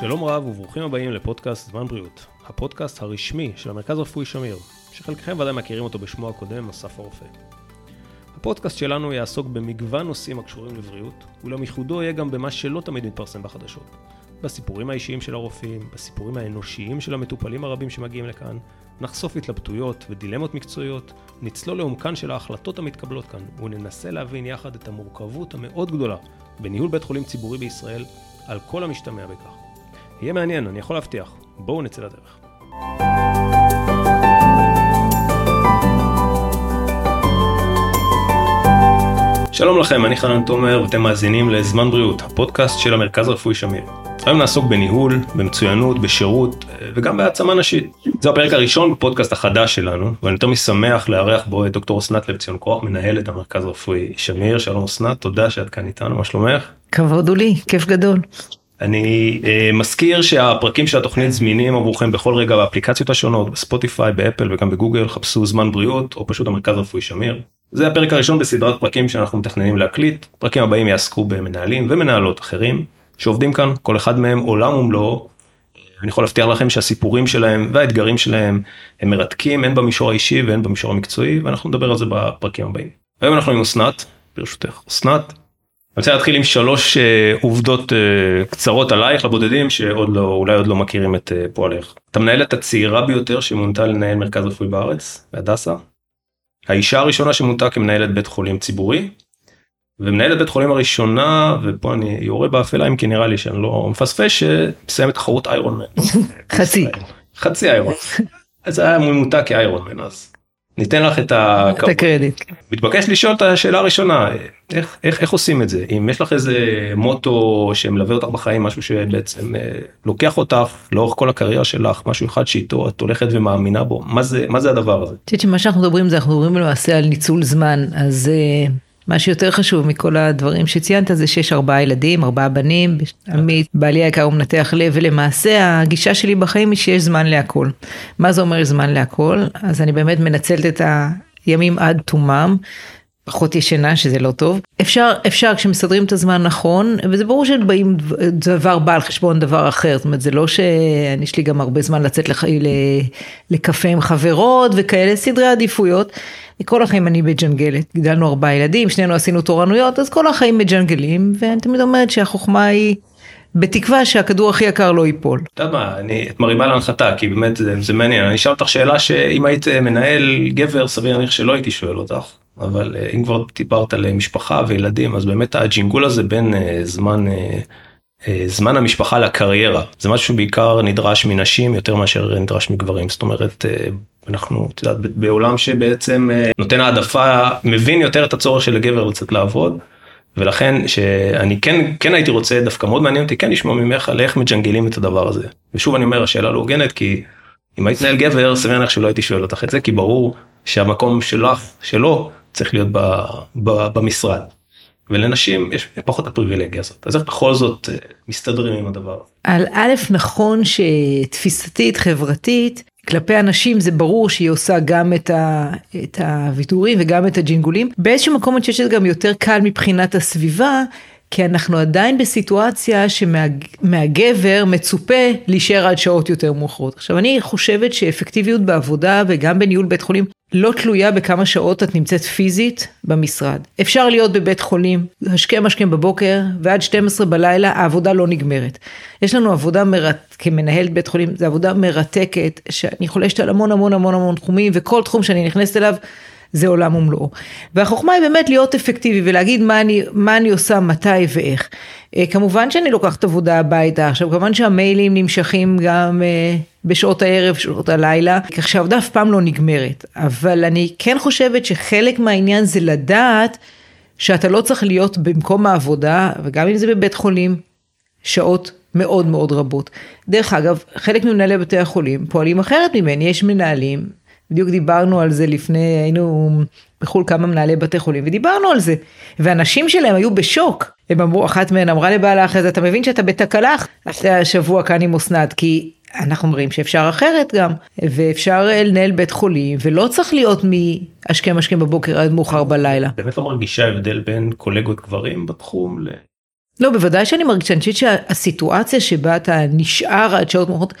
שלום רב וברוכים הבאים לפודקאסט זמן בריאות, הפודקאסט הרשמי של המרכז הרפואי שמיר, שחלקכם ודאי מכירים אותו בשמו הקודם, אסף הרופא. הפודקאסט שלנו יעסוק במגוון נושאים הקשורים לבריאות, אולם ייחודו יהיה גם במה שלא תמיד מתפרסם בחדשות. בסיפורים האישיים של הרופאים, בסיפורים האנושיים של המטופלים הרבים שמגיעים לכאן, נחשוף התלבטויות ודילמות מקצועיות, נצלול לעומקן של ההחלטות המתקבלות כאן, וננסה להבין יחד את המורכבות המאוד גדולה בניהול בית חולים ציבורי בישראל, על כל המשתמע בכך. יהיה מעניין, אני יכול להבטיח. בואו נצא לדרך. שלום לכם, אני חנן תומר ואתם מאזינים לזמן בריאות, הפודקאסט של המרכז הרפואי שמיר. היום נעסוק בניהול, במצוינות, בשירות וגם בהעצמה נשית. זה הפרק הראשון בפודקאסט החדש שלנו ואני יותר משמח לארח בו את דוקטור אסנת לבציון כוח, מנהלת המרכז הרפואי שמיר. שלום אסנת, תודה שאת כאן איתנו, מה שלומך? כבוד הוא לי, כיף גדול. אני uh, מזכיר שהפרקים של התוכנית זמינים עבורכם בכל רגע באפליקציות השונות, בספוטיפיי, באפל וגם בגוגל, חפשו זמן בריאות או פשוט המרכז הרפואי שמיר. זה הפרק הראשון בסדרת פרקים שאנחנו מתכננים להקליט, פרקים הבאים יעסקו במנהלים ומנהלות אחרים שעובדים כאן, כל אחד מהם עולם ומלואו. אני יכול להבטיח לכם שהסיפורים שלהם והאתגרים שלהם הם מרתקים הן במישור האישי והן במישור המקצועי ואנחנו נדבר על זה בפרקים הבאים. היום אנחנו עם אסנת, ברשותך. אסנת, אני רוצה להתחיל עם שלוש uh, עובדות uh, קצרות עלייך לבודדים שעוד לא אולי עוד לא מכירים את uh, פועלך. את המנהלת הצעירה ביותר שמונתה לנהל מרכז רפואי בארץ, הדסה. האישה הראשונה שמונתה כמנהלת בית חולים ציבורי. ומנהלת בית חולים הראשונה ופה אני יורה באפלה אם כי נראה לי שאני לא מפספס שמסיים את תחרות איירון מן. חצי. חצי איירון. אז היה מונתה כאיירון מן אז ניתן לך את הקרדיט. מתבקש לשאול את השאלה הראשונה איך איך איך עושים את זה אם יש לך איזה מוטו שמלווה אותך בחיים משהו שבעצם אה, לוקח אותך לאורך כל הקריירה שלך משהו אחד שאיתו את הולכת ומאמינה בו מה זה מה זה הדבר הזה. אני חושבת שמה שאנחנו מדברים זה אנחנו מדברים למעשה על ניצול זמן אז. מה שיותר חשוב מכל הדברים שציינת זה שיש ארבעה ילדים, ארבעה בנים, עמית, בעלי היקר הוא מנתח לב, ולמעשה הגישה שלי בחיים היא שיש זמן להכל. מה זה אומר זמן להכל? אז אני באמת מנצלת את הימים עד תומם. פחות ישנה שזה לא טוב. אפשר אפשר כשמסדרים את הזמן נכון וזה ברור שבאים דבר בא על חשבון דבר אחר. זאת אומרת זה לא שיש לי גם הרבה זמן לצאת לח... לקפה עם חברות וכאלה סדרי עדיפויות. כל החיים אני מג'נגלת, גידלנו ארבעה ילדים, שנינו עשינו תורנויות, אז כל החיים מג'נגלים, ואני תמיד אומרת שהחוכמה היא בתקווה שהכדור הכי יקר לא ייפול. את יודעת מה, אני, את מרימה להנחתה, כי באמת זה, זה מעניין, אני אשאל אותך שאלה שאם היית מנהל גבר, סביר להניח שלא הייתי שואל אותך, אבל אה, אם כבר דיברת על משפחה וילדים, אז באמת הג'ינגול הזה בין uh, זמן... זמן המשפחה לקריירה זה משהו שבעיקר נדרש מנשים יותר מאשר נדרש מגברים זאת אומרת אנחנו את יודעת, בעולם שבעצם אה, נותן העדפה מבין יותר את הצורך של הגבר לצאת לעבוד. ולכן שאני כן כן הייתי רוצה דווקא מאוד מעניין אותי כן לשמוע ממך על איך מג'נגלים את הדבר הזה. ושוב אני אומר השאלה לא הוגנת כי אם היית מנהל גבר סביר להניח שלא הייתי שואל אותך את זה כי ברור שהמקום שלך שלו צריך להיות ב, ב, במשרד. ולנשים יש פחות הפריבילגיה הזאת אז איך בכל זאת אה, מסתדרים עם הדבר. על א' נכון שתפיסתית חברתית כלפי אנשים זה ברור שהיא עושה גם את, ה, את הוויתורים וגם את הג'ינגולים. באיזשהו מקום אני חושבת שזה גם יותר קל מבחינת הסביבה, כי אנחנו עדיין בסיטואציה שמהגבר מצופה להישאר עד שעות יותר מאוחרות. עכשיו אני חושבת שאפקטיביות בעבודה וגם בניהול בית חולים לא תלויה בכמה שעות את נמצאת פיזית במשרד. אפשר להיות בבית חולים, השכם השכם בבוקר ועד 12 בלילה העבודה לא נגמרת. יש לנו עבודה מרתקת, כמנהלת בית חולים, זו עבודה מרתקת, שאני חולשת על המון המון המון המון תחומים וכל תחום שאני נכנסת אליו זה עולם ומלואו. והחוכמה היא באמת להיות אפקטיבי ולהגיד מה אני, מה אני עושה, מתי ואיך. אה, כמובן שאני לוקחת עבודה הביתה, עכשיו כמובן שהמיילים נמשכים גם אה, בשעות הערב, שעות הלילה, כך שהעבודה אף פעם לא נגמרת. אבל אני כן חושבת שחלק מהעניין זה לדעת שאתה לא צריך להיות במקום העבודה, וגם אם זה בבית חולים, שעות מאוד מאוד רבות. דרך אגב, חלק ממנהלי בתי החולים פועלים אחרת ממני, יש מנהלים בדיוק דיברנו על זה לפני, היינו בחו"ל כמה מנהלי בתי חולים ודיברנו על זה. ואנשים שלהם היו בשוק. הם אמרו, אחת מהן אמרה לבעלה אחרי זה, אתה מבין שאתה בתקלה אחרי השבוע כאן עם אסנת, כי אנחנו אומרים שאפשר אחרת גם, ואפשר לנהל בית חולים, ולא צריך להיות מהשכם השכם בבוקר עד מאוחר בלילה. באמת לא מרגישה הבדל בין קולגות גברים בתחום ל... לא, בוודאי שאני מרגישה, אני חושבת שהסיטואציה שבה אתה נשאר עד שעות מאוחרות,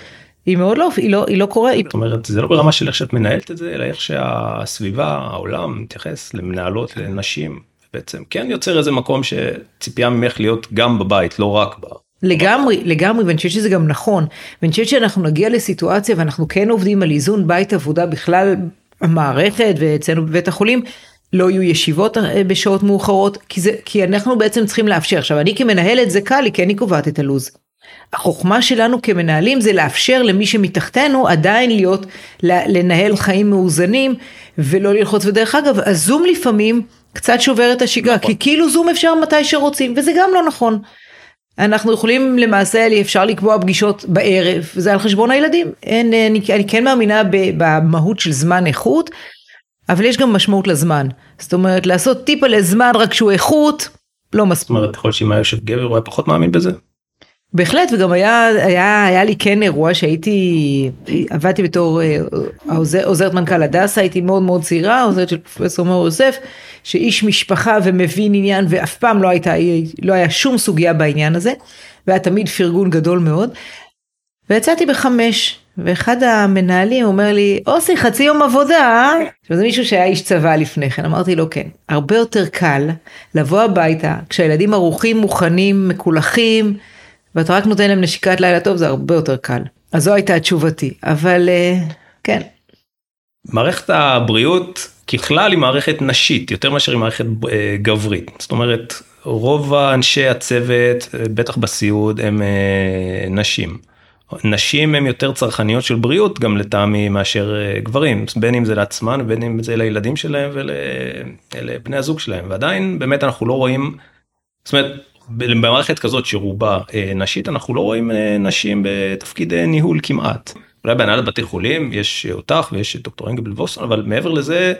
היא מאוד לא, היא לא, היא לא קורה. זאת אומרת, זה לא ברמה של איך שאת מנהלת את זה, אלא איך שהסביבה, העולם, מתייחס למנהלות, לנשים, בעצם כן יוצר איזה מקום שציפייה ממך להיות גם בבית, לא רק ב... לגמרי, לגמרי, ואני חושבת שזה גם נכון. ואני חושבת שאנחנו נגיע לסיטואציה, ואנחנו כן עובדים על איזון בית עבודה בכלל, המערכת ואצלנו בבית החולים, לא יהיו ישיבות אה, בשעות מאוחרות, כי, זה, כי אנחנו בעצם צריכים לאפשר. עכשיו, אני כמנהלת זה קל לי, כי אני קובעת את הלו"ז. החוכמה שלנו כמנהלים זה לאפשר למי שמתחתנו עדיין להיות, לנהל חיים מאוזנים ולא ללחוץ. ודרך אגב, הזום לפעמים קצת שובר את השגרה, נכון. כי כאילו זום אפשר מתי שרוצים, וזה גם לא נכון. אנחנו יכולים למעשה, אפשר לקבוע פגישות בערב, זה על חשבון הילדים. אין, אני, אני כן מאמינה במהות של זמן איכות, אבל יש גם משמעות לזמן. זאת אומרת, לעשות טיפה לזמן רק שהוא איכות, לא מספיק. זאת אומרת, יכול להיות שאם היה יושב גבר, הוא היה פחות מאמין בזה? בהחלט, וגם היה, היה, היה לי כן אירוע שהייתי, עבדתי בתור אה, עוזרת מנכ"ל הדסה, הייתי מאוד מאוד צעירה, עוזרת של פרופסור מאור יוסף, שאיש משפחה ומבין עניין, ואף פעם לא הייתה, לא היה שום סוגיה בעניין הזה, והיה תמיד פרגון גדול מאוד. ויצאתי בחמש, ואחד המנהלים אומר לי, אוסי, חצי יום עבודה? זה מישהו שהיה איש צבא לפני כן, אמרתי לו, כן, הרבה יותר קל לבוא הביתה, כשהילדים ערוכים, מוכנים, מקולחים, ואתה רק נותן להם נשיקת לילה טוב, זה הרבה יותר קל. אז זו הייתה תשובתי, אבל אה, כן. מערכת הבריאות ככלל היא מערכת נשית, יותר מאשר היא מערכת אה, גברית. זאת אומרת, רוב האנשי הצוות, אה, בטח בסיעוד, הם נשים. נשים הן יותר צרכניות של בריאות גם לטעמי מאשר גברים, בין אם זה לעצמן ובין אם זה לילדים שלהם ולבני הזוג שלהם, ועדיין באמת אנחנו לא רואים, זאת אומרת במערכת כזאת שרובה אה, נשית אנחנו לא רואים אה, נשים בתפקידי ניהול כמעט. אולי בהנהלת בתי חולים יש אותך ויש את דוקטור אנגבל ווסון אבל מעבר לזה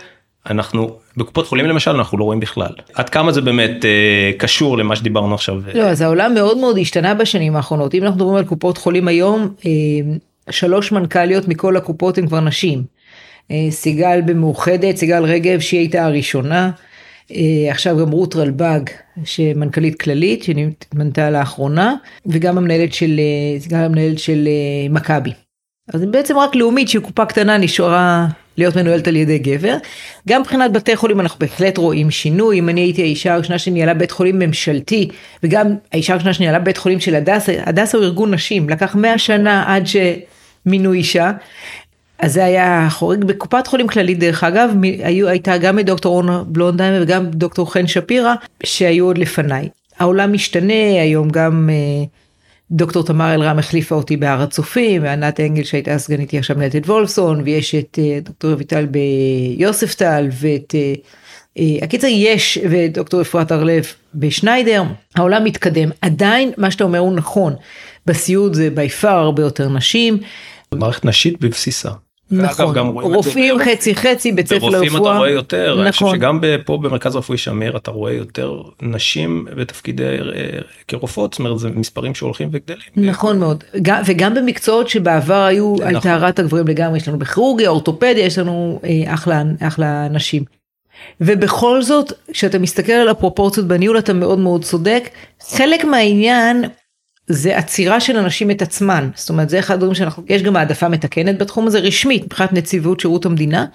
אנחנו בקופות חולים למשל אנחנו לא רואים בכלל עד כמה זה באמת אה, קשור למה שדיברנו עכשיו. לא אז העולם מאוד מאוד השתנה בשנים האחרונות אם אנחנו מדברים על קופות חולים היום אה, שלוש מנכ"ליות מכל הקופות הן כבר נשים. אה, סיגל במאוחדת סיגל רגב שהיא הייתה הראשונה. אה, עכשיו גם רות רלב"ג שמנכ"לית כללית שנתמנתה לאחרונה וגם המנהלת של אה, גם המנהלת של אה, מכבי. אז בעצם רק לאומית שהיא קופה קטנה נשארה להיות מנוהלת על ידי גבר. גם מבחינת בתי חולים אנחנו בהחלט רואים שינוי אם אני הייתי האישה הראשונה שניהלה בית חולים ממשלתי וגם האישה הראשונה שניהלה בית חולים של הדסה הדסה הוא ארגון נשים לקח 100 שנה עד שמינו אישה אז זה היה חורג בקופת חולים כללית דרך אגב, היו, הייתה גם את דוקטור אורנה בלונדהיים וגם דוקטור חן שפירא שהיו עוד לפניי. העולם משתנה, היום גם אה, דוקטור תמר אלרם החליפה אותי בהר הצופים, וענת אנגל שהייתה סגניתי עכשיו מנהלת וולפסון, ויש את אה, דוקטור אביטל ביוספטל, ואת... אה, אה, הקיצר יש ודוקטור אפרת הרלב בשניידר, העולם מתקדם, עדיין מה שאתה אומר הוא נכון, בסיעוד זה בי פאר הרבה יותר נשים. מערכת נשית בבסיסה. נכון, רופאים חצי חצי בית ספר לרפואה. ברופאים אתה רואה יותר, נכון. אני חושב נכון. שגם פה במרכז רפואי שמיר אתה רואה יותר נשים בתפקידי אה, כרופאות, זאת אומרת זה מספרים שהולכים וגדלים. נכון מאוד, וגם במקצועות שבעבר היו נכון. על טהרת הגברים לגמרי, יש לנו בכירורגיה, אורתופדיה, יש לנו אה, אחלה, אחלה נשים. ובכל זאת, כשאתה מסתכל על הפרופורציות בניהול אתה מאוד מאוד צודק, חלק מהעניין זה עצירה של אנשים את עצמן, זאת אומרת זה אחד הדברים שאנחנו, יש גם העדפה מתקנת בתחום הזה רשמית מבחינת נציבות שירות המדינה.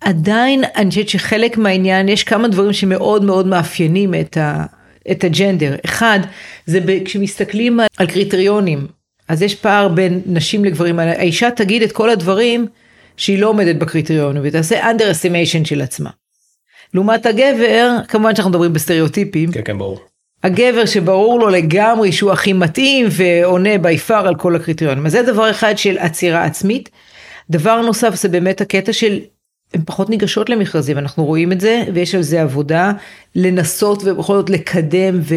עדיין אני חושבת שחלק מהעניין יש כמה דברים שמאוד מאוד מאפיינים את, ה, את הג'נדר. אחד זה ב, כשמסתכלים על קריטריונים אז יש פער בין נשים לגברים, האישה תגיד את כל הדברים שהיא לא עומדת בקריטריונים ותעשה under estimation של עצמה. לעומת הגבר כמובן שאנחנו מדברים בסטריאוטיפים. כן כן ברור. הגבר שברור לו לגמרי שהוא הכי מתאים ועונה בי פאר על כל הקריטריונים. אז זה דבר אחד של עצירה עצמית. דבר נוסף זה באמת הקטע של הן פחות ניגשות למכרזים אנחנו רואים את זה ויש על זה עבודה לנסות ובכל זאת לקדם ו,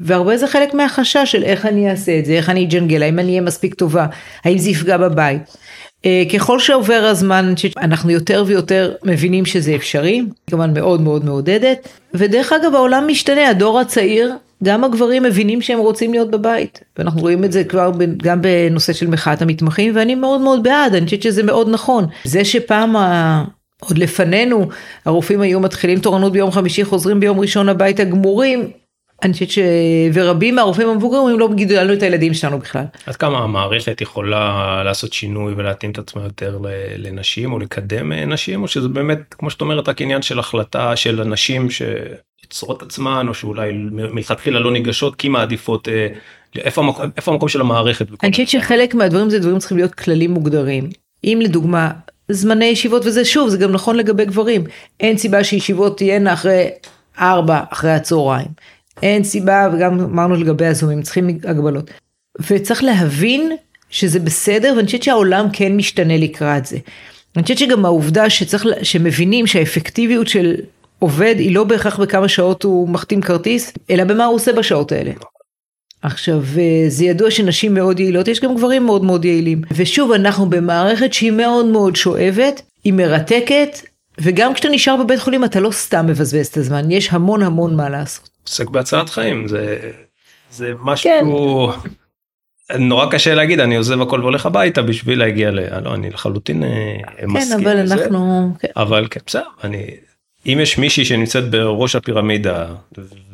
והרבה זה חלק מהחשש של איך אני אעשה את זה איך אני אג'נגל האם אני אהיה מספיק טובה האם זה יפגע בבית. אה, ככל שעובר הזמן אנחנו יותר ויותר מבינים שזה אפשרי, כמובן מאוד מאוד מעודדת, ודרך אגב העולם משתנה, הדור הצעיר, גם הגברים מבינים שהם רוצים להיות בבית, ואנחנו רואים את זה כבר גם בנושא של מחאת המתמחים, ואני מאוד מאוד בעד, אני חושבת שזה מאוד נכון. זה שפעם ה... עוד לפנינו הרופאים היו מתחילים תורנות ביום חמישי, חוזרים ביום ראשון הביתה גמורים, אני חושבת ש... ורבים מהרופאים המבוגרים לא גידלנו את הילדים שלנו בכלל. עד כמה המערכת יכולה לעשות שינוי ולהתאים את עצמה יותר לנשים או לקדם נשים או שזה באמת כמו שאת אומרת רק עניין של החלטה של אנשים שיצרות עצמן או שאולי מלכתחילה לא ניגשות כי מעדיפות אה, איפה המקום, איפה המקום של המערכת. אני חושבת שחלק מהדברים זה דברים צריכים להיות כללים מוגדרים. אם לדוגמה זמני ישיבות וזה שוב זה גם נכון לגבי גברים אין סיבה שישיבות תהיינה אחרי ארבע אחרי הצהריים. אין סיבה וגם אמרנו לגבי הזומים צריכים הגבלות. וצריך להבין שזה בסדר ואני חושבת שהעולם כן משתנה לקראת זה. אני חושבת שגם העובדה שצריך שמבינים שהאפקטיביות של עובד היא לא בהכרח בכמה שעות הוא מחתים כרטיס אלא במה הוא עושה בשעות האלה. עכשיו זה ידוע שנשים מאוד יעילות יש גם גברים מאוד מאוד יעילים ושוב אנחנו במערכת שהיא מאוד מאוד שואבת היא מרתקת וגם כשאתה נשאר בבית חולים אתה לא סתם מבזבז את הזמן יש המון המון מה לעשות. עוסק בהצלת חיים זה זה משהו כן. נורא קשה להגיד אני עוזב הכל והולך הביתה בשביל להגיע ל... לא אני לחלוטין אה, כן, מסכים אבל לזה, אנחנו כן. אבל כן בסדר אני אם יש מישהי שנמצאת בראש הפירמידה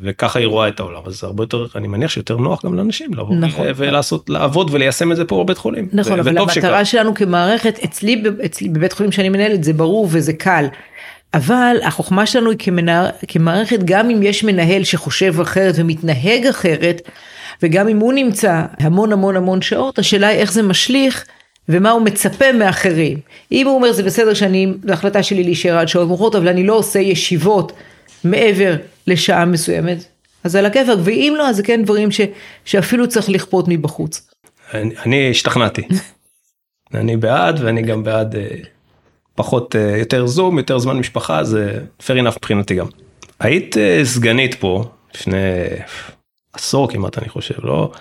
וככה היא רואה את העולם אז הרבה יותר אני מניח שיותר נוח גם לאנשים לבוא נכון. ולעשות לעבוד וליישם את זה פה בבית חולים. נכון אבל המטרה שלנו כמערכת אצלי, אצלי בבית חולים שאני מנהלת זה ברור וזה קל. אבל החוכמה שלנו היא כמנהר, כמערכת גם אם יש מנהל שחושב אחרת ומתנהג אחרת וגם אם הוא נמצא המון המון המון שעות השאלה היא איך זה משליך ומה הוא מצפה מאחרים. אם הוא אומר זה בסדר שאני, זו החלטה שלי להישאר עד שעות מאוחרות, אבל אני לא עושה ישיבות מעבר לשעה מסוימת, אז על הכיפאק, ואם לא, אז זה כן דברים ש, שאפילו צריך לכפות מבחוץ. אני, אני השתכנעתי. אני בעד ואני גם בעד uh, פחות, uh, יותר זום, יותר זמן משפחה, זה fair enough מבחינתי גם. היית uh, סגנית פה לפני עשור כמעט אני חושב, לא?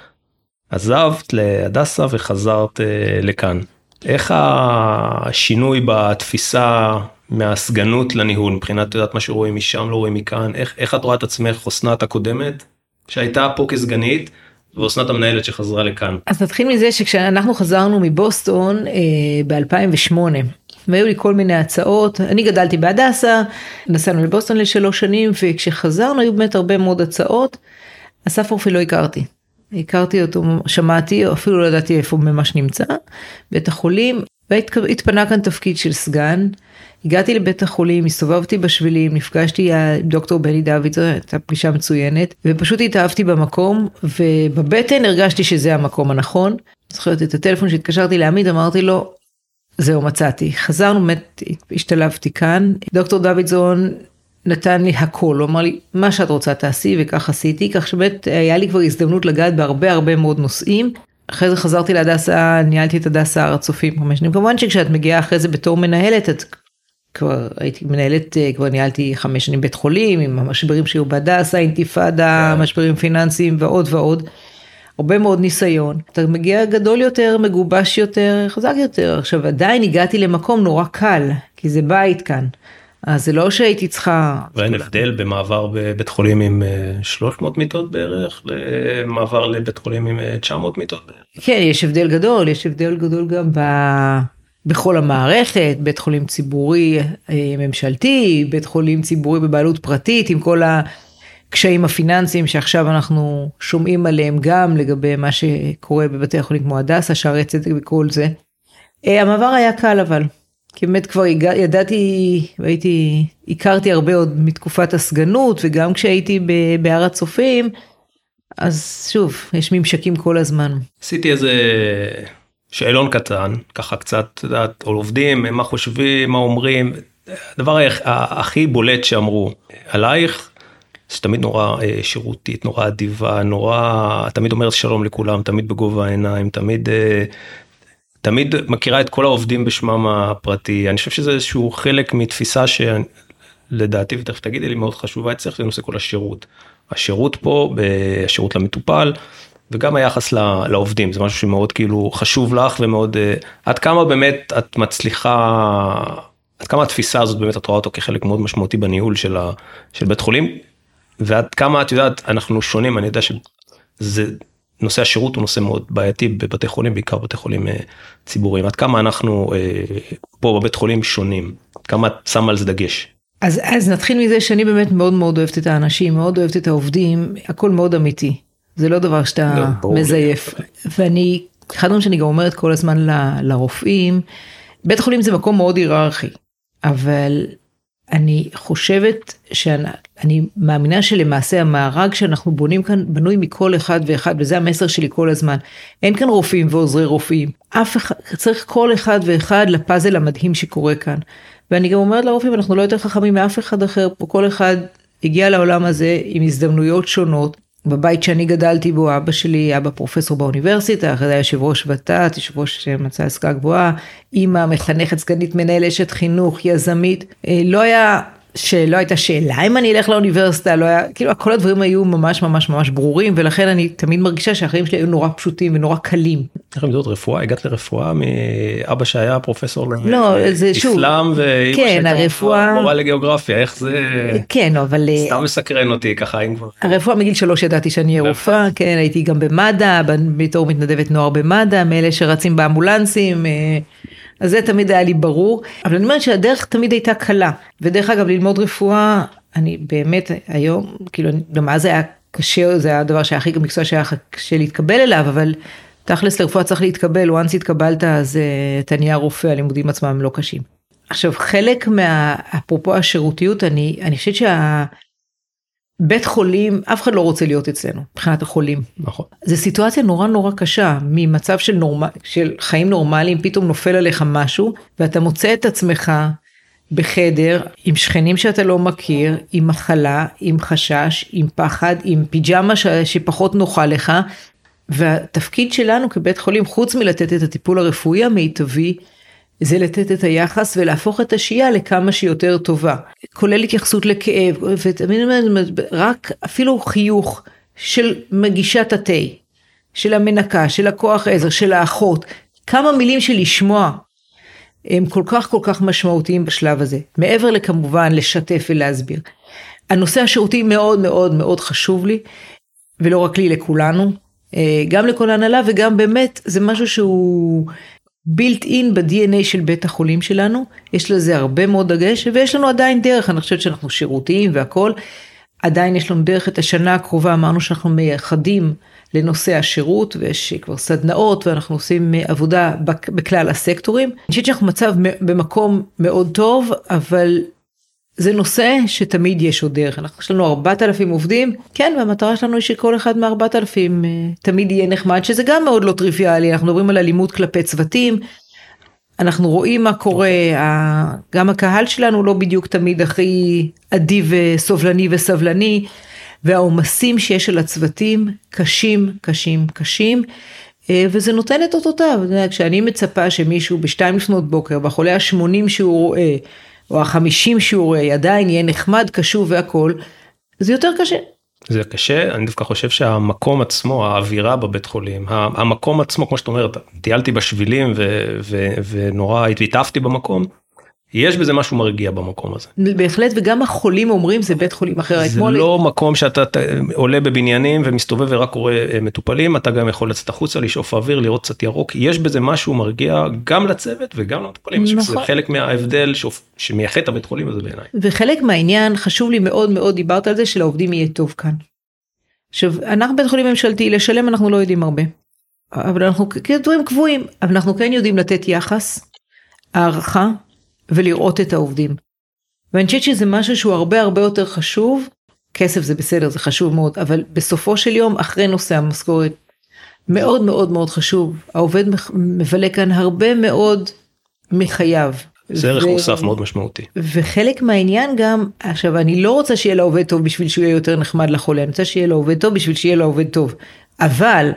עזבת להדסה וחזרת אה, לכאן. איך השינוי בתפיסה מהסגנות לניהול מבחינת יודעת מה שרואים משם לא רואים מכאן איך איך את רואה את עצמך אסנת הקודמת שהייתה פה כסגנית ואסנת המנהלת שחזרה לכאן. אז נתחיל מזה שכשאנחנו חזרנו מבוסטון אה, ב2008 והיו לי כל מיני הצעות אני גדלתי בהדסה נסענו לבוסטון לשלוש שנים וכשחזרנו היו באמת הרבה מאוד הצעות. אסף רופא לא הכרתי הכרתי אותו, שמעתי, אפילו לא ידעתי איפה הוא ממש נמצא, בית החולים, והתפנה כאן תפקיד של סגן. הגעתי לבית החולים, הסתובבתי בשבילים, נפגשתי עם דוקטור בני דוד, זו הייתה פגישה מצוינת, ופשוט התאהבתי במקום, ובבטן הרגשתי שזה המקום הנכון. זוכרת את הטלפון שהתקשרתי לעמית, אמרתי לו, זהו מצאתי. חזרנו, באמת השתלבתי כאן. דוקטור דוידזון נתן לי הכל, הוא אמר לי, מה שאת רוצה תעשי, וכך עשיתי, כך שבאמת היה לי כבר הזדמנות לגעת בהרבה הרבה מאוד נושאים. אחרי זה חזרתי להדסה, ניהלתי את הדסה הר הצופים חמש שנים. כמובן שכשאת מגיעה אחרי זה בתור מנהלת, את כבר הייתי מנהלת, כבר ניהלתי חמש שנים בית חולים, עם המשברים שהיו בהדסה, אינתיפאדה, כן. משברים פיננסיים ועוד ועוד. הרבה מאוד ניסיון. אתה מגיע גדול יותר, מגובש יותר, חזק יותר. עכשיו עדיין הגעתי למקום נורא קל, כי זה בית כאן. אז זה לא שהייתי צריכה... ואין הבדל במעבר בבית חולים עם 300 אה, מיטות בערך למעבר לבית חולים עם 900 אה, מיטות בערך. כן, יש הבדל גדול, יש הבדל גדול גם ב... בכל המערכת, בית חולים ציבורי אה, ממשלתי, בית חולים ציבורי בבעלות פרטית, עם כל הקשיים הפיננסיים שעכשיו אנחנו שומעים עליהם גם לגבי מה שקורה בבתי החולים כמו הדסה, שערי צדק וכל זה. המעבר היה קל אבל. כי באמת כבר ידעתי, והייתי, הכרתי הרבה עוד מתקופת הסגנות, וגם כשהייתי בהר הצופים, אז שוב, יש ממשקים כל הזמן. עשיתי איזה שאלון קטן, ככה קצת, את יודעת, עובדים, מה חושבים, מה אומרים. הדבר הכי בולט שאמרו עלייך, שתמיד נורא אה, שירותית, נורא אדיבה, נורא, תמיד אומרת שלום לכולם, תמיד בגובה העיניים, תמיד אה, תמיד מכירה את כל העובדים בשמם הפרטי. אני חושב שזה איזשהו חלק מתפיסה שלדעתי ותכף תגידי לי מאוד חשובה אצלך זה נושא כל השירות. השירות פה השירות למטופל וגם היחס לעובדים, זה משהו שמאוד כאילו חשוב לך ומאוד, אה, עד כמה באמת את מצליחה, עד כמה התפיסה הזאת באמת את רואה אותו כחלק מאוד משמעותי בניהול של, ה, של בית חולים, ועד כמה את יודעת, אנחנו שונים, אני יודע שזה, נושא השירות הוא נושא מאוד בעייתי בבתי חולים, בעיקר בתי חולים אה, ציבוריים, עד כמה אנחנו אה, פה בבית חולים שונים, כמה את שמה על זה דגש. אז, אז נתחיל מזה שאני באמת מאוד מאוד אוהבת את האנשים, מאוד אוהבת את העובדים, הכל מאוד אמיתי. זה לא דבר שאתה לא, מזייף. ואני, אחד הדברים שאני גם אומרת כל הזמן ל, לרופאים, בית החולים זה מקום מאוד היררכי, אבל אני חושבת שאני מאמינה שלמעשה המארג שאנחנו בונים כאן בנוי מכל אחד ואחד וזה המסר שלי כל הזמן. אין כאן רופאים ועוזרי רופאים, אף אחד, צריך כל אחד ואחד לפאזל המדהים שקורה כאן. ואני גם אומרת לרופאים אנחנו לא יותר חכמים מאף אחד אחר פה כל אחד הגיע לעולם הזה עם הזדמנויות שונות. בבית שאני גדלתי בו אבא שלי אבא פרופסור באוניברסיטה אחרי זה יושב ראש ות"ת יושב ראש מצע השכלה גבוהה אימא מחנכת סגנית מנהל אשת חינוך יזמית. אה, לא היה שלא הייתה שאלה אם אני אלך לאוניברסיטה, לא היה, כאילו כל הדברים היו ממש ממש ממש ברורים ולכן אני תמיד מרגישה שהחיים שלי היו נורא פשוטים ונורא קלים. איך זאת רפואה הגעת לרפואה מאבא שהיה פרופסור לא זה שוב אסלאם ואימא כן הרפואה מורה לגיאוגרפיה איך זה כן אבל סתם מסקרן אותי ככה אם כבר הרפואה מגיל שלוש ידעתי שאני אהיה רופאה כן הייתי גם במד"א בתור מתנדבת נוער במד"א מאלה שרצים באמבולנסים. אה, אז זה תמיד היה לי ברור, אבל אני אומרת שהדרך תמיד הייתה קלה. ודרך אגב, ללמוד רפואה, אני באמת היום, כאילו, גם אז היה קשה, זה היה הדבר שהיה הכי מקצוע שהיה קשה להתקבל אליו, אבל תכלס לרפואה צריך להתקבל, once התקבלת אז uh, אתה נהיה רופא, הלימודים עצמם לא קשים. עכשיו חלק מה, אפרופו השירותיות, אני, אני חושבת שה... בית חולים, אף אחד לא רוצה להיות אצלנו, מבחינת החולים. נכון. זו סיטואציה נורא נורא קשה, ממצב של, נורמ... של חיים נורמליים, פתאום נופל עליך משהו, ואתה מוצא את עצמך בחדר עם שכנים שאתה לא מכיר, עם מחלה, עם חשש, עם פחד, עם פיג'מה ש... שפחות נוחה לך, והתפקיד שלנו כבית חולים, חוץ מלתת את הטיפול הרפואי המיטבי, זה לתת את היחס ולהפוך את השהייה לכמה שיותר טובה, כולל התייחסות לכאב, ותמיד רק אפילו חיוך של מגישת התה, של המנקה, של הכוח עזר, של האחות, כמה מילים של לשמוע הם כל כך כל כך משמעותיים בשלב הזה, מעבר לכמובן לשתף ולהסביר. הנושא השירותי מאוד מאוד מאוד חשוב לי, ולא רק לי, לכולנו, אה, גם לכל ההנהלה וגם באמת זה משהו שהוא בילט אין ב-DNA של בית החולים שלנו, יש לזה הרבה מאוד דגש ויש לנו עדיין דרך, אני חושבת שאנחנו שירותיים והכל, עדיין יש לנו דרך את השנה הקרובה, אמרנו שאנחנו מייחדים לנושא השירות ויש כבר סדנאות ואנחנו עושים עבודה בכלל הסקטורים. אני חושבת שאנחנו מצב במקום מאוד טוב, אבל זה נושא שתמיד יש עוד דרך, אנחנו יש לנו 4,000 עובדים, כן, והמטרה שלנו היא שכל אחד מ-4,000 uh, תמיד יהיה נחמד, שזה גם מאוד לא טריוויאלי, אנחנו מדברים על אלימות כלפי צוותים, אנחנו רואים מה קורה, ה... גם הקהל שלנו לא בדיוק תמיד הכי אדיב וסובלני וסבלני, והעומסים שיש על הצוותים קשים, קשים, קשים. אה, וזה נותן את אותותיו, כשאני מצפה שמישהו בשתיים לפנות בוקר, בחולה ה-80 שהוא רואה, או החמישים שיעורי עדיין יהיה נחמד, קשוב והכל, זה יותר קשה. זה קשה, אני דווקא חושב שהמקום עצמו, האווירה בבית חולים, המקום עצמו, כמו שאת אומרת, טיילתי בשבילים ו- ו- ונורא התעפתי במקום, יש בזה משהו מרגיע במקום הזה. בהחלט וגם החולים אומרים זה בית חולים אחר. זה אתמול... לא מקום שאתה עולה בבניינים ומסתובב ורק רואה אה, מטופלים אתה גם יכול לצאת החוצה לשאוף אוויר לראות קצת ירוק יש בזה משהו מרגיע גם לצוות וגם למטופלים. נכון. זה חלק מההבדל שמייחד את הבית חולים הזה בעיניי. וחלק מהעניין חשוב לי מאוד מאוד דיברת על זה שלעובדים יהיה טוב כאן. עכשיו אנחנו בית חולים ממשלתי לשלם אנחנו לא יודעים הרבה. אבל אנחנו כדברים קבועים אבל אנחנו כן יודעים לתת יחס הערכה ולראות את העובדים. ואני חושבת שזה משהו שהוא הרבה הרבה יותר חשוב, כסף זה בסדר, זה חשוב מאוד, אבל בסופו של יום, אחרי נושא המשכורת, מאוד מאוד מאוד חשוב, העובד מבלה כאן הרבה מאוד מחייו. זה ערך ו... מוסף מאוד משמעותי. וחלק מהעניין גם, עכשיו אני לא רוצה שיהיה לעובד טוב בשביל שהוא יהיה יותר נחמד לחולה, אני רוצה שיהיה לעובד טוב בשביל שיהיה לעובד טוב. אבל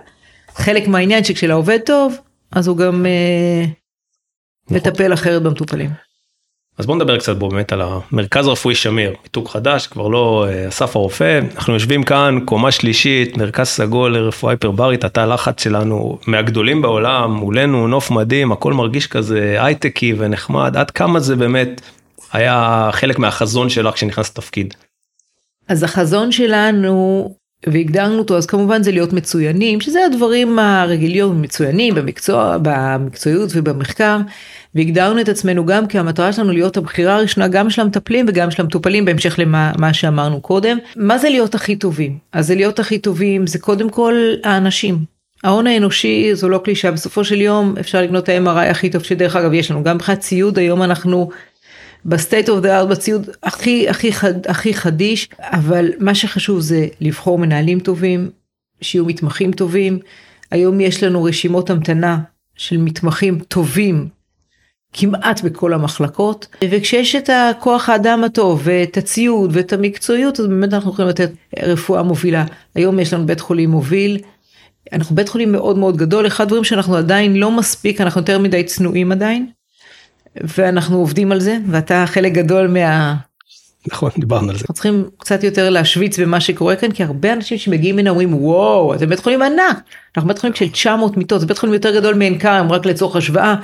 חלק מהעניין שכשלעובד טוב, אז הוא גם אה, נכון. מטפל אחרת במטופלים. אז בוא נדבר קצת בו באמת על המרכז הרפואי שמיר, מיתוג חדש, כבר לא אה, אסף הרופא, אנחנו יושבים כאן, קומה שלישית, מרכז סגול לרפואה היפרברית, התא לחץ שלנו מהגדולים בעולם, מולנו נוף מדהים, הכל מרגיש כזה הייטקי ונחמד, עד כמה זה באמת היה חלק מהחזון שלך כשנכנסת לתפקיד. אז החזון שלנו והגדרנו אותו אז כמובן זה להיות מצוינים שזה הדברים הרגילים מצוינים במקצוע במקצועיות ובמחקר והגדרנו את עצמנו גם כי המטרה שלנו להיות הבחירה הראשונה גם של המטפלים וגם של המטופלים בהמשך למה שאמרנו קודם. מה זה להיות הכי טובים? אז זה להיות הכי טובים זה קודם כל האנשים. ההון האנושי זו לא קלישה. בסופו של יום אפשר לקנות את ה-MRI הכי טוב שדרך אגב יש לנו. גם מבחינת ציוד היום אנחנו ב state of the art בציוד הכי הכי חד, הכי חדיש. אבל מה שחשוב זה לבחור מנהלים טובים שיביאו מתמחים טובים. היום יש לנו רשימות המתנה של מתמחים טובים כמעט בכל המחלקות וכשיש את הכוח האדם הטוב ואת הציוד ואת המקצועיות אז באמת אנחנו יכולים לתת רפואה מובילה היום יש לנו בית חולים מוביל. אנחנו בית חולים מאוד מאוד גדול אחד הדברים שאנחנו עדיין לא מספיק אנחנו יותר מדי צנועים עדיין ואנחנו עובדים על זה ואתה חלק גדול מה... נכון דיברנו על זה. אנחנו צריכים קצת יותר להשוויץ במה שקורה כאן כי הרבה אנשים שמגיעים הנה אומרים וואו אתם בית חולים ענק אנחנו בית חולים של 900 מיטות זה בית חולים יותר גדול מעין כרם רק לצורך השוואה.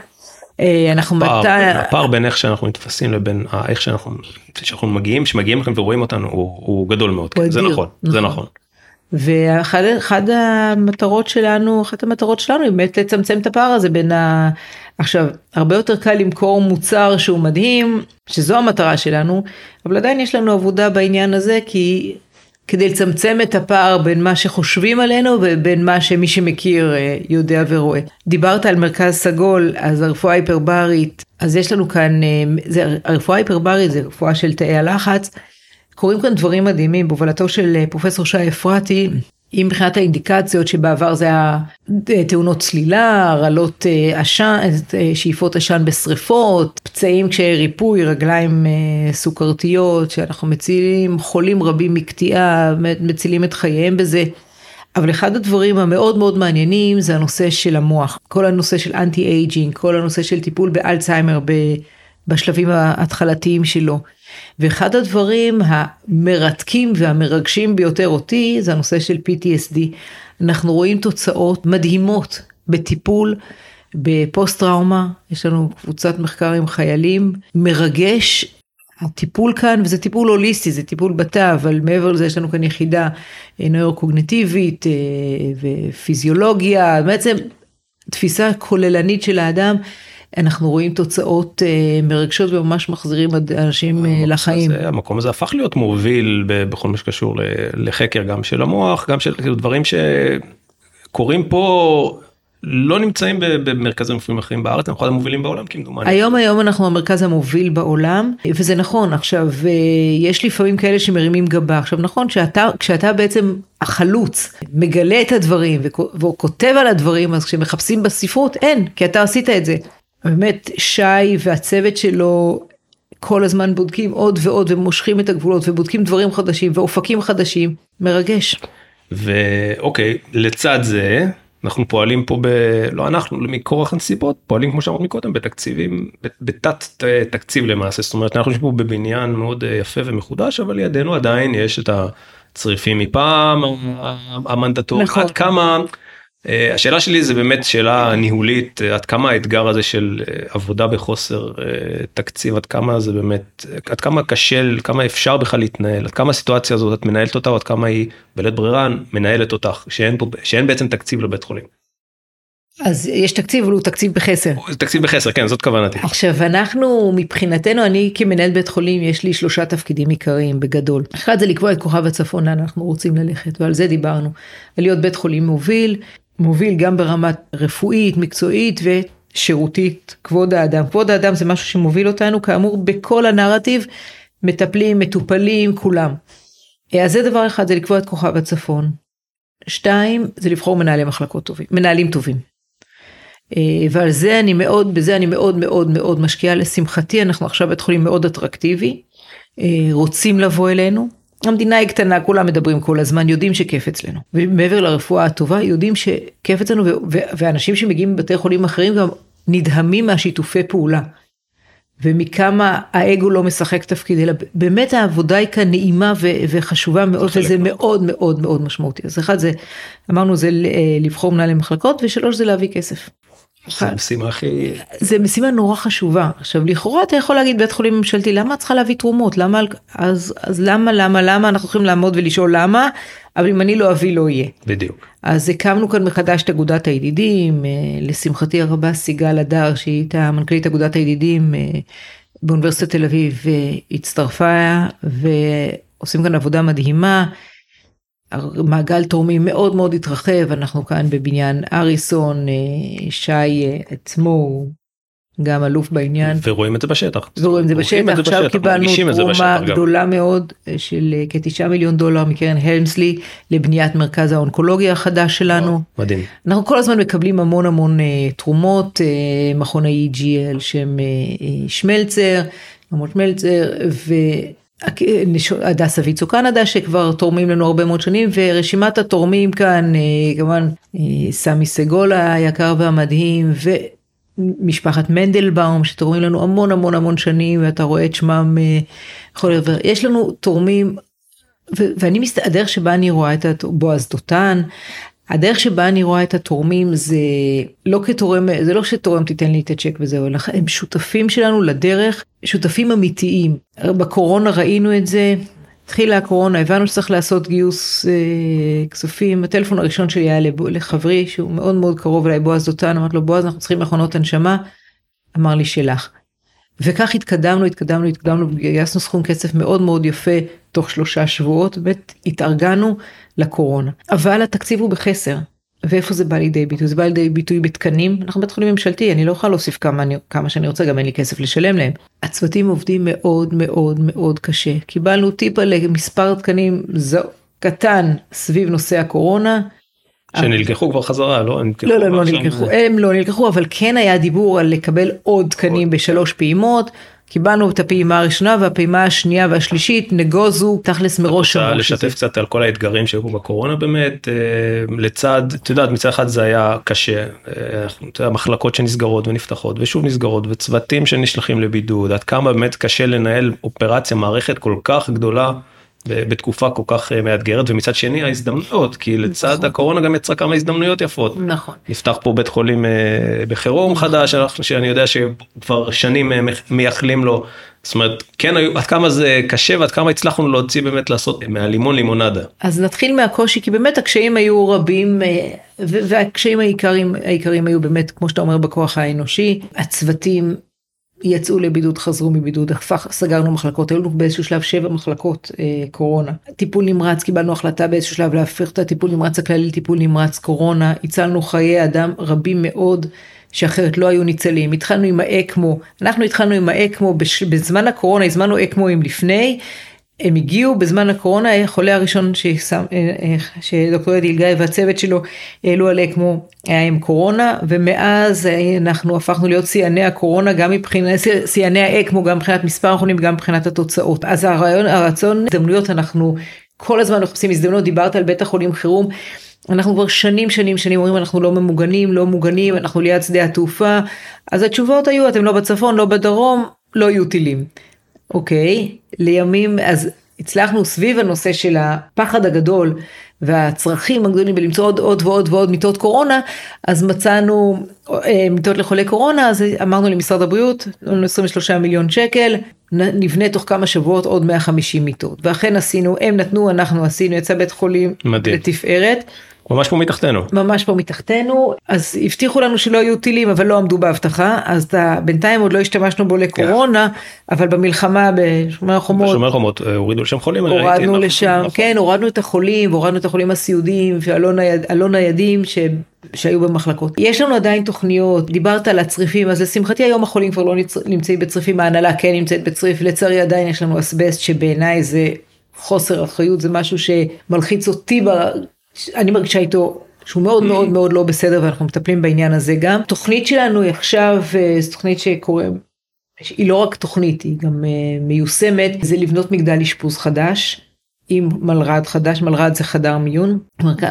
אה, אנחנו מתי... הפער בין איך שאנחנו נתפסים לבין איך שאנחנו, שאנחנו מגיעים שמגיעים לכם ורואים אותנו הוא, הוא גדול מאוד. הוא זה נכון, נכון זה נכון. ואחד המטרות שלנו אחת המטרות שלנו היא באמת לצמצם את הפער הזה בין ה... עכשיו הרבה יותר קל למכור מוצר שהוא מדהים שזו המטרה שלנו אבל עדיין יש לנו עבודה בעניין הזה כי כדי לצמצם את הפער בין מה שחושבים עלינו ובין מה שמי שמכיר אה, יודע ורואה. דיברת על מרכז סגול אז הרפואה היפרברית אז יש לנו כאן אה, זה, הרפואה היפרברית זה רפואה של תאי הלחץ. קורים כאן דברים מדהימים בהובלתו של אה, פרופסור שי אפרתי אם מבחינת האינדיקציות שבעבר זה היה אה, תאונות צלילה, הרעלות אה, עשן, אה, שאיפות עשן בשריפות, פצעים קשיי ריפוי, רגליים סוכרתיות, שאנחנו מצילים חולים רבים מקטיעה, מצילים את חייהם בזה. אבל אחד הדברים המאוד מאוד מעניינים זה הנושא של המוח, כל הנושא של anti-aging, כל הנושא של טיפול באלצהיימר בשלבים ההתחלתיים שלו. ואחד הדברים המרתקים והמרגשים ביותר אותי זה הנושא של PTSD. אנחנו רואים תוצאות מדהימות בטיפול בפוסט טראומה, יש לנו קבוצת מחקר עם חיילים, מרגש הטיפול כאן, וזה טיפול הוליסטי, זה טיפול בתא, אבל מעבר לזה יש לנו כאן יחידה אה, נוירוקוגנטיבית אה, ופיזיולוגיה, בעצם תפיסה כוללנית של האדם. אנחנו רואים תוצאות אה, מרגשות וממש מחזירים אנשים אה, לחיים. הזה, המקום הזה הפך להיות מוביל בכל מה שקשור לחקר גם של המוח, גם של כאילו, דברים שקורים פה. לא נמצאים במרכזים רפואיים אחרים בארץ, אנחנו אחד המובילים בעולם כמדומני. היום היום אנחנו המרכז המוביל בעולם, וזה נכון, עכשיו אה, יש לפעמים כאלה שמרימים גבה, עכשיו נכון שאתה, כשאתה בעצם החלוץ, מגלה את הדברים וכותב על הדברים, אז כשמחפשים בספרות אין, כי אתה עשית את זה. באמת שי והצוות שלו כל הזמן בודקים עוד ועוד ומושכים את הגבולות ובודקים דברים חדשים ואופקים חדשים, מרגש. ואוקיי, לצד זה אנחנו פועלים פה ב... לא אנחנו, מכורח הנסיבות, פועלים כמו שאמרנו מקודם בתקציבים, בתת תקציב למעשה, זאת אומרת אנחנו יושבים פה בבניין מאוד יפה ומחודש, אבל לידינו עדיין יש את הצריפים מפעם, המנדטור, נכון. עד כמה... אה, השאלה שלי זה באמת שאלה ניהולית עד כמה האתגר הזה של אה, עבודה בחוסר אה, תקציב עד כמה זה באמת עד כמה קשה כמה אפשר בכלל להתנהל עד כמה הסיטואציה הזאת את מנהלת אותה עד כמה היא בלית ברירה מנהלת אותך שאין פה שאין בעצם תקציב לבית חולים. אז יש תקציב אבל הוא תקציב בחסר. תקציב בחסר כן זאת כוונתי. עכשיו אנחנו מבחינתנו אני כמנהל בית חולים יש לי שלושה תפקידים עיקריים בגדול. אחד זה לקבוע את כוכב הצפון לאן אנחנו רוצים ללכת ועל זה דיברנו. להיות בית חולים מוביל מוביל גם ברמת רפואית, מקצועית ושירותית, כבוד האדם. כבוד האדם זה משהו שמוביל אותנו, כאמור, בכל הנרטיב, מטפלים, מטופלים, כולם. אז זה דבר אחד, זה לקבוע את כוכב הצפון. שתיים, זה לבחור מנהלי מחלקות טובים, מנהלים טובים. אה, ועל זה אני מאוד, בזה אני מאוד מאוד מאוד משקיעה. לשמחתי, אנחנו עכשיו בית חולים מאוד אטרקטיבי, אה, רוצים לבוא אלינו. המדינה היא קטנה, כולם מדברים כל הזמן, יודעים שכיף אצלנו. ומעבר לרפואה הטובה, יודעים שכיף אצלנו, ואנשים שמגיעים מבתי חולים אחרים גם נדהמים מהשיתופי פעולה. ומכמה האגו לא משחק תפקיד, אלא באמת העבודה היא כאן נעימה ו- וחשובה מאוד, וזה מאוד מאוד מאוד משמעותי. אז אחד זה, אמרנו זה לבחור מנהלי מחלקות, ושלוש זה להביא כסף. זה המשימה הכי... זה משימה נורא חשובה. עכשיו לכאורה אתה יכול להגיד בית חולים ממשלתי למה את צריכה להביא תרומות למה אז אז למה למה למה אנחנו יכולים לעמוד ולשאול למה אבל אם אני לא אביא לא יהיה. בדיוק. אז הקמנו כאן מחדש את אגודת הידידים אה, לשמחתי הרבה סיגל הדר שהיא הייתה מנכ"לית אגודת הידידים אה, באוניברסיטת תל אביב הצטרפה ועושים כאן עבודה מדהימה. מעגל תורמים מאוד מאוד התרחב, אנחנו כאן בבניין אריסון, אה, שי אה, עצמו גם אלוף בעניין. ורואים את זה בשטח. ורואים את זה בשטח, עכשיו קיבלנו תרומה גדולה מאוד אה, של כתשעה מיליון דולר מקרן הלמסלי לבניית מרכז האונקולוגיה החדש שלנו. מדהים. אנחנו כל הזמן מקבלים המון המון תרומות, מכוני EGL שהם שמלצר, ממות מלצר, ו... הדסה ויצו קנדה שכבר תורמים לנו הרבה מאוד שנים ורשימת התורמים כאן אה, כמובן אה, סמי סגול היקר והמדהים ומשפחת מנדלבאום שתורמים לנו המון המון המון שנים ואתה רואה את שמם יכול אה, להיות יש לנו תורמים ואני מסתכל הדרך שבה אני רואה את בועז דותן הדרך שבה אני רואה את התורמים זה לא כתורם, זה לא שתורם תיתן לי את הצ'ק וזהו, הם שותפים שלנו לדרך, שותפים אמיתיים. בקורונה ראינו את זה, התחילה הקורונה, הבנו שצריך לעשות גיוס אה, כספים, הטלפון הראשון שלי היה לחברי שהוא מאוד מאוד קרוב אליי, בועז דותן, אמרתי לו בועז אנחנו צריכים מכונות הנשמה, אמר לי שלך. וכך התקדמנו, התקדמנו, התקדמנו, גייסנו סכום כסף מאוד מאוד יפה תוך שלושה שבועות, באמת התארגנו לקורונה. אבל התקציב הוא בחסר. ואיפה זה בא לידי ביטוי? זה בא לידי ביטוי בתקנים. אנחנו בית חולים ממשלתי, אני לא יכולה להוסיף כמה, אני, כמה שאני רוצה, גם אין לי כסף לשלם להם. הצוותים עובדים מאוד מאוד מאוד קשה. קיבלנו טיפה למספר תקנים זו, קטן סביב נושא הקורונה. שנלקחו כבר חזרה לא? לא, לא, הם לא נלקחו, הם לא נלקחו, אבל כן היה דיבור על לקבל עוד תקנים בשלוש פעימות. קיבלנו את הפעימה הראשונה והפעימה השנייה והשלישית נגוזו תכלס מראש. רוצה לשתף קצת על כל האתגרים שהיו בקורונה באמת אה, לצד את יודעת מצד אחד זה היה קשה אה, המחלקות שנסגרות ונפתחות ושוב נסגרות וצוותים שנשלחים לבידוד עד כמה באמת קשה לנהל אופרציה מערכת כל כך גדולה. בתקופה כל כך אה, מאתגרת ומצד שני ההזדמנויות כי לצד נכון. הקורונה גם יצרה כמה הזדמנויות יפות. נכון. נפתח פה בית חולים אה, בחירום נכון. חדש שאני יודע שכבר שנים אה, מייחלים לו. זאת אומרת כן היו עד כמה זה קשה ועד כמה הצלחנו להוציא באמת לעשות מהלימון לימונדה. אז נתחיל מהקושי כי באמת הקשיים היו רבים והקשיים העיקריים העיקריים היו באמת כמו שאתה אומר בכוח האנושי הצוותים יצאו לבידוד, חזרו מבידוד, הפך, סגרנו מחלקות, היו לנו באיזשהו שלב שבע מחלקות אה, קורונה. טיפול נמרץ, קיבלנו החלטה באיזשהו שלב להפוך את הטיפול נמרץ הכללי לטיפול נמרץ קורונה, הצלנו חיי אדם רבים מאוד. שאחרת לא היו ניצלים, התחלנו עם האקמו, אנחנו התחלנו עם האקמו בזמן הקורונה, הזמנו אקמואים לפני, הם הגיעו בזמן הקורונה, החולה הראשון אה, אה, שדוקטור אדי אלגאי והצוות שלו העלו על אקמו היה עם קורונה, ומאז אה, אנחנו הפכנו להיות שיאני הקורונה, גם מבחינת, שיאני האקמו, גם מבחינת מספר החולים וגם מבחינת התוצאות. אז הרעיון, הרצון, הזדמנויות, אנחנו כל הזמן מחפשים הזדמנות, דיברת על בית החולים חירום. אנחנו כבר שנים שנים שנים אומרים אנחנו לא ממוגנים, לא מוגנים, אנחנו ליד שדה התעופה, אז התשובות היו אתם לא בצפון, לא בדרום, לא יהיו טילים. אוקיי, לימים, אז הצלחנו סביב הנושא של הפחד הגדול והצרכים הגדולים בלמצוא עוד עוד ועוד ועוד מיטות קורונה, אז מצאנו אה, מיטות לחולי קורונה, אז אמרנו למשרד הבריאות, 23 מיליון שקל, נבנה תוך כמה שבועות עוד 150 מיטות. ואכן עשינו, הם נתנו, אנחנו עשינו, יצא בית חולים מדהים. לתפארת. ממש פה מתחתנו. ממש פה מתחתנו, אז הבטיחו לנו שלא יהיו טילים אבל לא עמדו בהבטחה, אז בינתיים עוד לא השתמשנו בו לקורונה. אבל במלחמה בשומר החומות, בשומר החומות אה, הורידו לשם חולים, הורדנו לשם, נכון. כן הורדנו את החולים, הורדנו את החולים הסיעודיים והלא ניידים ש... שהיו במחלקות. יש לנו עדיין תוכניות, דיברת על הצריפים, אז לשמחתי היום החולים כבר לא נמצאים בצריפים, ההנהלה כן נמצאת בצריף, לצערי עדיין יש לנו אסבסט שבעיניי זה חוסר אחריות, זה משהו שמלחיץ אותי אני מרגישה איתו שהוא מאוד מאוד מאוד לא בסדר ואנחנו מטפלים בעניין הזה גם. תוכנית שלנו היא עכשיו, אה, זו תוכנית שקוראים, היא לא רק תוכנית, היא גם אה, מיושמת, זה לבנות מגדל אשפוז חדש. עם מלר"ד חדש, מלר"ד זה חדר מיון,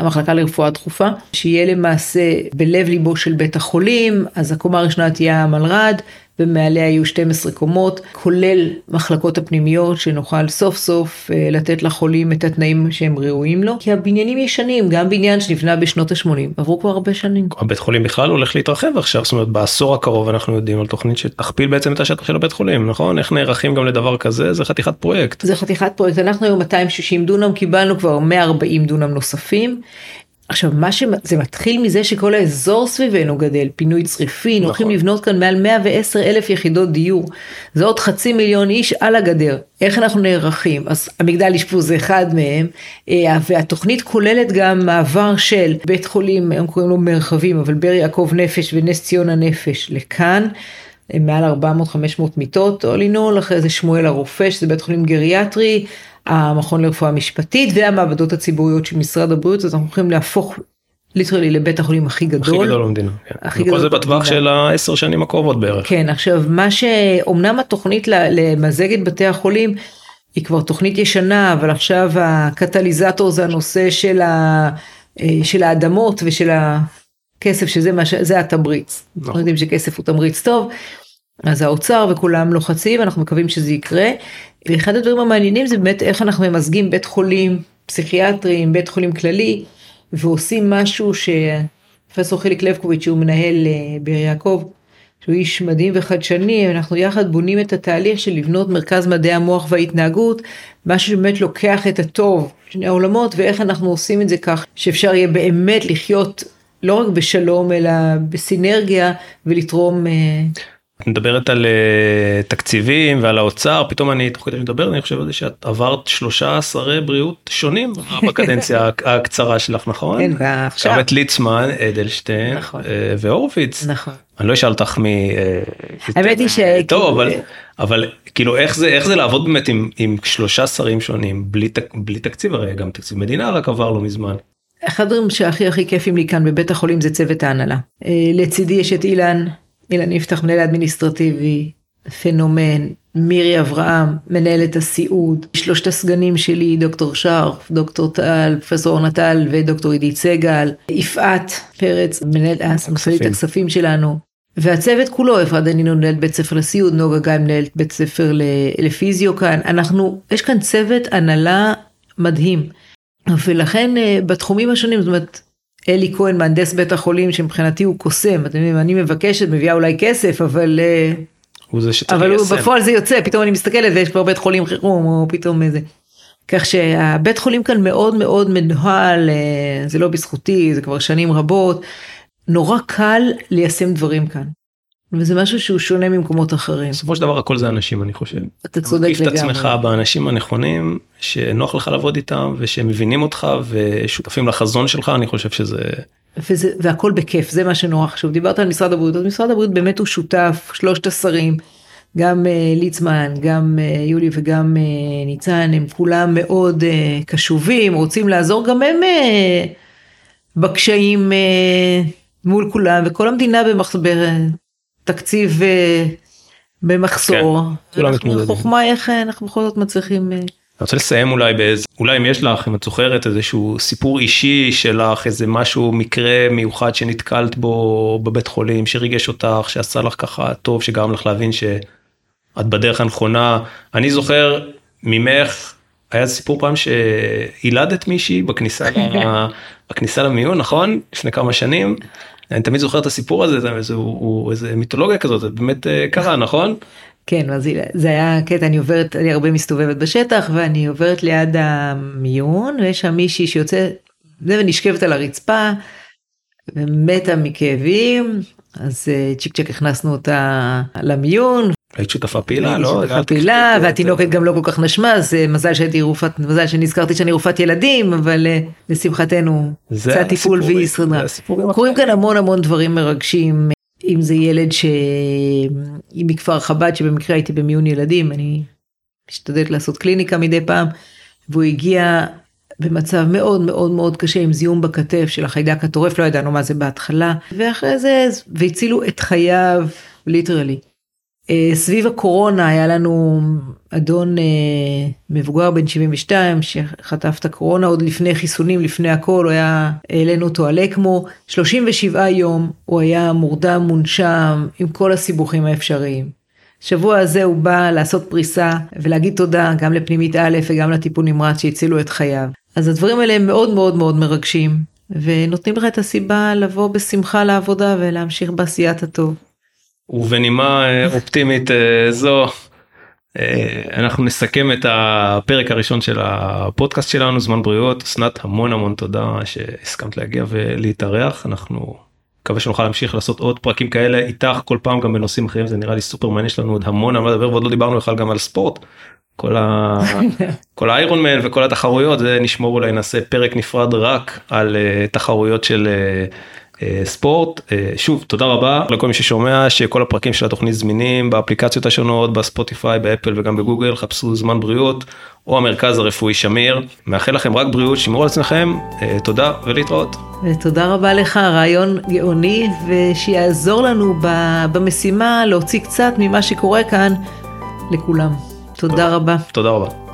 מחלקה לרפואה דחופה, שיהיה למעשה בלב ליבו של בית החולים, אז הקומה הראשונה תהיה המלר"ד, ומעליה יהיו 12 קומות, כולל מחלקות הפנימיות, שנוכל סוף סוף אה, לתת לחולים את התנאים שהם ראויים לו, כי הבניינים ישנים, גם בניין שנבנה בשנות ה-80, עברו כבר הרבה שנים. הבית חולים בכלל הולך להתרחב עכשיו, זאת אומרת בעשור הקרוב אנחנו יודעים על תוכנית שתכפיל בעצם את השטח של הבית חולים, נכון? איך נערכים גם לדבר כזה? זה חתיכת פרויקט. זה חתיכת פרויקט, אנחנו היום 260 דונם, קיבלנו כבר 140 דונם נוספים. עכשיו מה שזה מתחיל מזה שכל האזור סביבנו גדל, פינוי צריפין, נכון. הולכים לבנות כאן מעל 110 אלף יחידות דיור, זה עוד חצי מיליון איש על הגדר, איך אנחנו נערכים, אז המגדל אשפוז זה אחד מהם, אה, והתוכנית כוללת גם מעבר של בית חולים, הם קוראים לו מרחבים, אבל באר יעקב נפש ונס ציונה נפש. לכאן. מעל 400-500 מיטות, in all, אחרי זה שמואל הרופא, שזה בית חולים גריאטרי, המכון לרפואה משפטית והמעבדות הציבוריות של משרד הבריאות, אז אנחנו הולכים להפוך ליטרלי לבית החולים הכי גדול. הכי גדול במדינה. כן. הכי גדול. זה בטווח של העשר שנים הקרובות בערך. כן, עכשיו מה שאומנם התוכנית למזג את בתי החולים היא כבר תוכנית ישנה, אבל עכשיו הקטליזטור זה הנושא של, ה, של האדמות ושל הכסף, שזה מה ש... זה התמריץ. נכון. אנחנו יודעים שכסף הוא תמריץ טוב. אז האוצר וכולם לוחצים, אנחנו מקווים שזה יקרה. ואחד הדברים המעניינים זה באמת איך אנחנו ממזגים בית חולים פסיכיאטרי עם בית חולים כללי, ועושים משהו שפרופסור חיליק לבקוביץ' שהוא מנהל אה, באר יעקב, שהוא איש מדהים וחדשני, אנחנו יחד בונים את התהליך של לבנות מרכז מדעי המוח וההתנהגות, משהו שבאמת לוקח את הטוב שני העולמות ואיך אנחנו עושים את זה כך שאפשר יהיה באמת לחיות לא רק בשלום אלא בסינרגיה ולתרום אה, מדברת על uh, תקציבים ועל האוצר פתאום אני תוך כדי מדבר אני חושב על זה שאת עברת שלושה שרי בריאות שונים בקדנציה הקצרה שלך נכון? כן ועכשיו. את ליצמן אדלשטיין נכון. uh, והורוביץ. נכון. אני לא אשאל אותך מי. Uh, האמת היא ש... טוב אבל אבל כאילו איך זה איך זה לעבוד באמת עם, עם שלושה שרים שונים בלי, בלי תקציב הרי גם תקציב מדינה רק עבר לא מזמן. אחד הדברים שהכי הכי כיפים לי כאן בבית החולים זה צוות ההנהלה. לצידי יש את אילן. אילן יפתח מנהל אדמיניסטרטיבי, פנומן, מירי אברהם, מנהלת הסיעוד, שלושת הסגנים שלי, דוקטור שרף, דוקטור טל, פרופסור אורנה טל ודוקטור עידית סגל, יפעת פרץ, מנהלת סמכ"לית הכספים. שלנו, והצוות כולו, אפרת דנינו מנהלת בית ספר לסיעוד, נוגה גיא מנהלת בית ספר לפיזיו כאן, אנחנו, יש כאן צוות הנהלה מדהים, ולכן אה, בתחומים השונים, זאת אומרת, אלי כהן מהנדס בית החולים שמבחינתי הוא קוסם אתם יודעים אני מבקשת מביאה אולי כסף אבל אה, הוא זה שצריך אבל הוא, בפועל זה יוצא פתאום אני מסתכלת ויש כבר בית חולים חירום או פתאום איזה. כך שהבית חולים כאן מאוד מאוד מנוהל אה, זה לא בזכותי זה כבר שנים רבות נורא קל ליישם דברים כאן. וזה משהו שהוא שונה ממקומות אחרים. בסופו של דבר הכל זה אנשים אני חושב. אתה צודק לגמרי. תקיף את עצמך באנשים הנכונים שנוח לך לעבוד איתם ושמבינים אותך ושותפים לחזון שלך אני חושב שזה. וזה, והכל בכיף זה מה שנורא חשוב דיברת על משרד הבריאות אז משרד הבריאות באמת הוא שותף שלושת השרים גם uh, ליצמן גם uh, יולי וגם uh, ניצן הם כולם מאוד uh, קשובים רוצים לעזור גם הם uh, בקשיים uh, מול כולם וכל המדינה במחבר. תקציב אה, במחסור. כן, החוכמה איך אה, אנחנו בכל זאת מצליחים. אה, אני רוצה לסיים אולי באיזה אולי אם יש לך אם את זוכרת איזשהו סיפור אישי שלך איזה משהו מקרה מיוחד שנתקלת בו בבית חולים שריגש אותך שעשה לך ככה טוב שגרם לך להבין שאת בדרך הנכונה אני זוכר ממך היה סיפור פעם שהילדת מישהי בכניסה בכניסה למיון נכון לפני כמה שנים אני תמיד זוכר את הסיפור הזה, זה, זה הוא, הוא איזה מיתולוגיה כזאת, זה באמת אה, קרה, נכון? כן, אז זה היה קטע, אני עוברת, אני הרבה מסתובבת בשטח ואני עוברת ליד המיון ויש שם מישהי שיוצאת ונשכבת על הרצפה ומתה מכאבים, אז אה, צ'יק צ'ק הכנסנו אותה למיון היית שותפה פעילה, לא? שותפה פעילה, והתינוקת גם לא כל כך נשמה, אז אה, מזל שהייתי רופאת, מזל שנזכרתי שאני רופאת ילדים, אבל אה, לשמחתנו, זה הטיפול והיא שרדה. קורים כאן המון המון דברים מרגשים, אם זה ילד ש... אם מכפר חב"ד, שבמקרה הייתי במיון ילדים, אני משתדלת לעשות קליניקה מדי פעם, והוא הגיע במצב מאוד מאוד מאוד קשה עם זיהום בכתף של החיידק הטורף, לא ידענו מה זה בהתחלה, ואחרי זה, והצילו את חייו, ליטרלי. אה, סביב הקורונה היה לנו אדון אה, מבוגר בן 72 שחטף את הקורונה עוד לפני חיסונים לפני הכל הוא היה העלינו אותו על אקמו 37 יום הוא היה מורדם מונשם עם כל הסיבוכים האפשריים. שבוע הזה הוא בא לעשות פריסה ולהגיד תודה גם לפנימית א' וגם לטיפול נמרץ שהצילו את חייו. אז הדברים האלה הם מאוד מאוד מאוד מרגשים, ונותנים לך את הסיבה לבוא בשמחה לעבודה ולהמשיך בעשיית הטוב. ובנימה אה, אופטימית אה, זו, אה, אנחנו נסכם את הפרק הראשון של הפודקאסט שלנו, זמן בריאות. אסנת, המון המון תודה שהסכמת להגיע ולהתארח. אנחנו מקווה שנוכל להמשיך לעשות עוד פרקים כאלה איתך כל פעם גם בנושאים אחרים, זה נראה לי סופר מעניין, יש לנו עוד המון על מה לדבר ועוד לא דיברנו בכלל גם על ספורט. כל, ה... כל האיירון מן וכל התחרויות זה נשמור אולי נעשה פרק נפרד רק על uh, תחרויות של uh, uh, ספורט. Uh, שוב תודה רבה לכל מי ששומע שכל הפרקים של התוכנית זמינים באפליקציות השונות בספוטיפיי באפל וגם בגוגל חפשו זמן בריאות או המרכז הרפואי שמיר מאחל לכם רק בריאות שמרו על עצמכם uh, תודה ולהתראות. ותודה רבה לך רעיון גאוני ושיעזור לנו במשימה להוציא קצת ממה שקורה כאן לכולם. תודה רבה. תודה רבה.